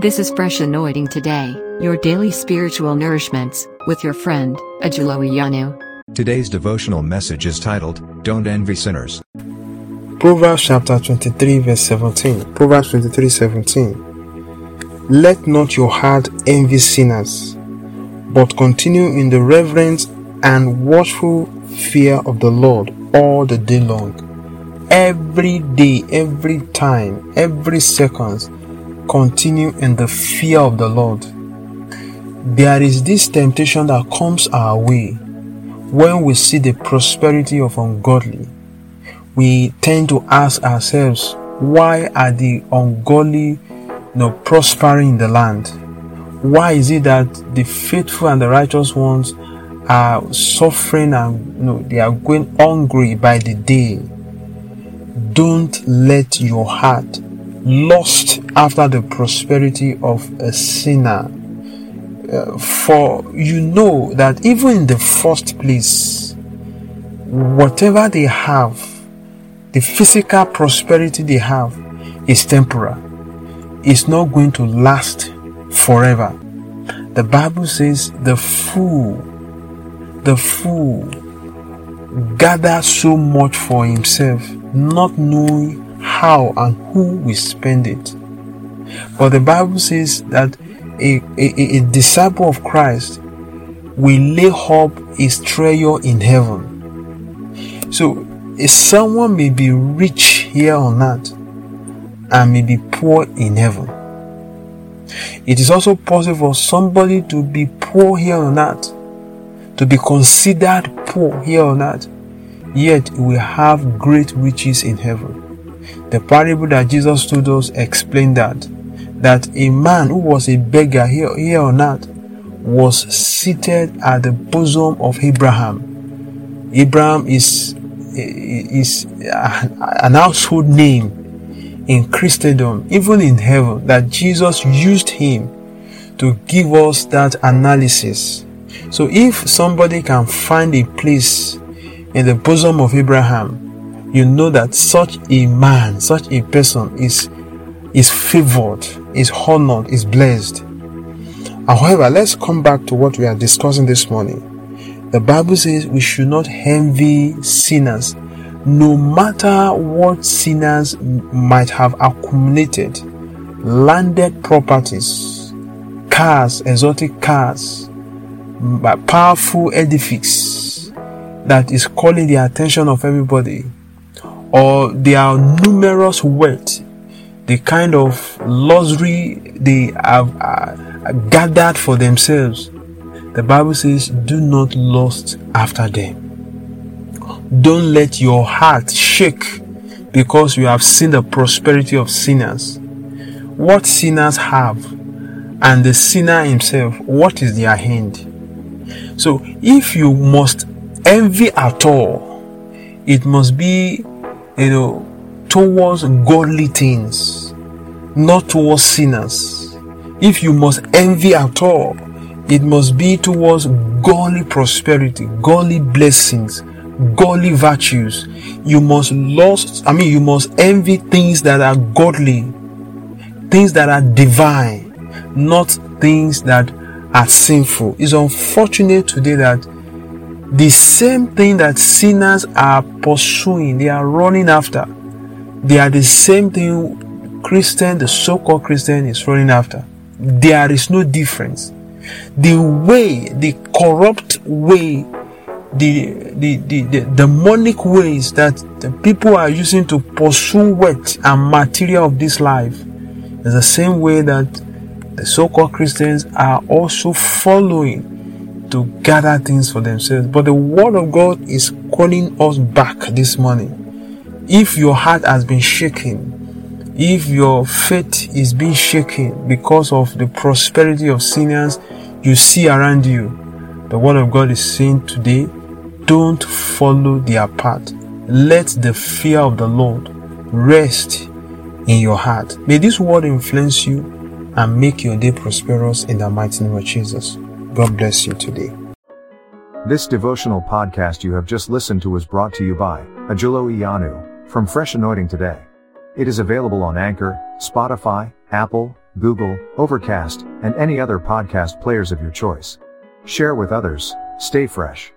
This is Fresh Anointing Today, your daily spiritual nourishments, with your friend, Ajulo Iyanu. Today's devotional message is titled, Don't Envy Sinners. Proverbs chapter 23, verse 17. Proverbs 23, 17. Let not your heart envy sinners, but continue in the reverence and watchful fear of the Lord all the day long. Every day, every time, every second, continue in the fear of the Lord. There is this temptation that comes our way when we see the prosperity of ungodly. We tend to ask ourselves, why are the ungodly know, prospering in the land? Why is it that the faithful and the righteous ones are suffering and you know, they are going hungry by the day? Don't let your heart lust after the prosperity of a sinner. Uh, for you know that even in the first place, whatever they have, the physical prosperity they have is temporal. It's not going to last forever. The Bible says the fool, the fool gathers so much for himself, not knowing how and who will spend it. But the Bible says that a, a, a disciple of Christ will lay up his treasure in heaven. So, if someone may be rich here on earth and may be poor in heaven. It is also possible for somebody to be poor here on earth, to be considered poor here on earth, yet will have great riches in heaven. The parable that Jesus told us explained that that a man who was a beggar here, here earth was seated at the bosom of Abraham. Abraham is is an household name in Christendom, even in heaven, that Jesus used him to give us that analysis. So if somebody can find a place in the bosom of Abraham, you know that such a man, such a person is is favored, is honored, is blessed. However, let's come back to what we are discussing this morning. The Bible says we should not envy sinners, no matter what sinners might have accumulated landed properties, cars, exotic cars, powerful edifice that is calling the attention of everybody or their numerous wealth, the kind of luxury they have uh, gathered for themselves. The Bible says, Do not lust after them. Don't let your heart shake because you have seen the prosperity of sinners. What sinners have, and the sinner himself, what is their end? So, if you must envy at all, it must be you know, towards godly things, not towards sinners. If you must envy at all, it must be towards godly prosperity, godly blessings, godly virtues. You must lust, I mean, you must envy things that are godly, things that are divine, not things that are sinful. It's unfortunate today that the same thing that sinners are pursuing, they are running after, they are the same thing Christian, the so-called Christian is running after. There is no difference. The way, the corrupt way, the, the, the, the demonic ways that the people are using to pursue wealth and material of this life is the same way that the so-called Christians are also following to gather things for themselves. But the Word of God is calling us back this morning. If your heart has been shaken, if your faith is being shaken because of the prosperity of sinners you see around you, the Word of God is saying today, don't follow their path. Let the fear of the Lord rest in your heart. May this word influence you and make your day prosperous in the mighty name of Jesus. God bless you today. This devotional podcast you have just listened to was brought to you by Ajulo Iyanu from Fresh Anointing Today. It is available on Anchor, Spotify, Apple, Google, Overcast, and any other podcast players of your choice. Share with others, stay fresh.